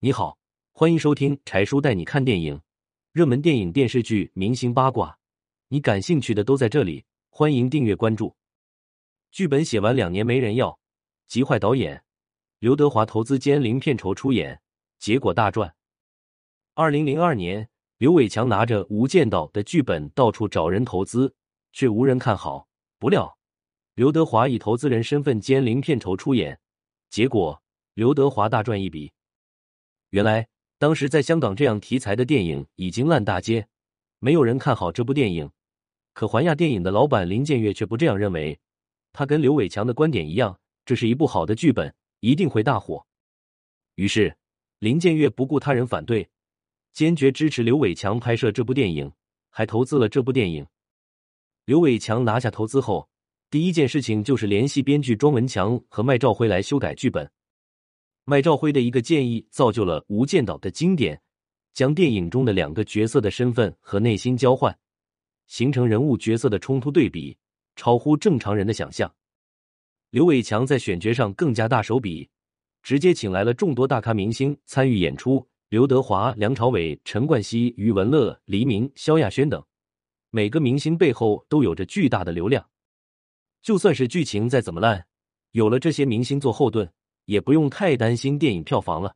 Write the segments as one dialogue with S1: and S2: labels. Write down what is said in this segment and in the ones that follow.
S1: 你好，欢迎收听柴叔带你看电影，热门电影、电视剧、明星八卦，你感兴趣的都在这里。欢迎订阅关注。剧本写完两年没人要，急坏导演。刘德华投资兼零片酬出演，结果大赚。二零零二年，刘伟强拿着《无间道》的剧本到处找人投资，却无人看好。不料，刘德华以投资人身份兼零片酬出演，结果刘德华大赚一笔。原来，当时在香港这样题材的电影已经烂大街，没有人看好这部电影。可环亚电影的老板林建岳却不这样认为，他跟刘伟强的观点一样，这是一部好的剧本。一定会大火。于是，林建岳不顾他人反对，坚决支持刘伟强拍摄这部电影，还投资了这部电影。刘伟强拿下投资后，第一件事情就是联系编剧庄文强和麦兆辉来修改剧本。麦兆辉的一个建议造就了《无间道》的经典，将电影中的两个角色的身份和内心交换，形成人物角色的冲突对比，超乎正常人的想象。刘伟强在选角上更加大手笔，直接请来了众多大咖明星参与演出，刘德华、梁朝伟、陈冠希、余文乐、黎明、萧亚轩等，每个明星背后都有着巨大的流量。就算是剧情再怎么烂，有了这些明星做后盾，也不用太担心电影票房了。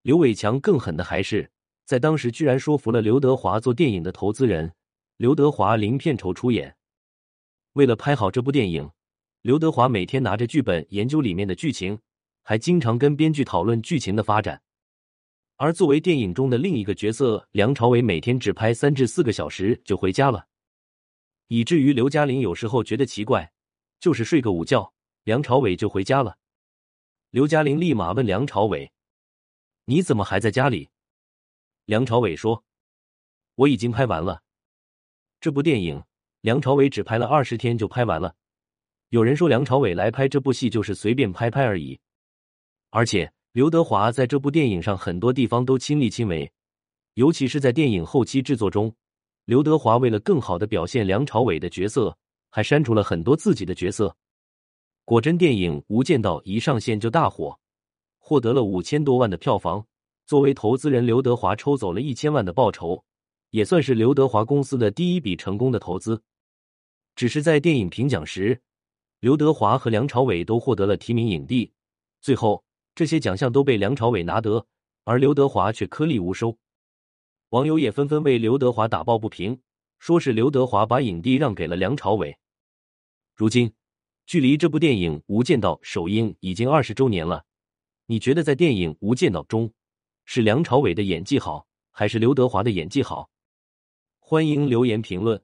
S1: 刘伟强更狠的还是在当时居然说服了刘德华做电影的投资人，刘德华零片酬出演。为了拍好这部电影。刘德华每天拿着剧本研究里面的剧情，还经常跟编剧讨论剧情的发展。而作为电影中的另一个角色，梁朝伟每天只拍三至四个小时就回家了，以至于刘嘉玲有时候觉得奇怪，就是睡个午觉，梁朝伟就回家了。刘嘉玲立马问梁朝伟：“你怎么还在家里？”梁朝伟说：“我已经拍完了。”这部电影，梁朝伟只拍了二十天就拍完了。有人说梁朝伟来拍这部戏就是随便拍拍而已，而且刘德华在这部电影上很多地方都亲力亲为，尤其是在电影后期制作中，刘德华为了更好的表现梁朝伟的角色，还删除了很多自己的角色。果真，电影《无间道》一上线就大火，获得了五千多万的票房。作为投资人，刘德华抽走了一千万的报酬，也算是刘德华公司的第一笔成功的投资。只是在电影评奖时。刘德华和梁朝伟都获得了提名影帝，最后这些奖项都被梁朝伟拿得，而刘德华却颗粒无收。网友也纷纷为刘德华打抱不平，说是刘德华把影帝让给了梁朝伟。如今，距离这部电影《无间道》首映已经二十周年了，你觉得在电影《无间道》中，是梁朝伟的演技好，还是刘德华的演技好？欢迎留言评论。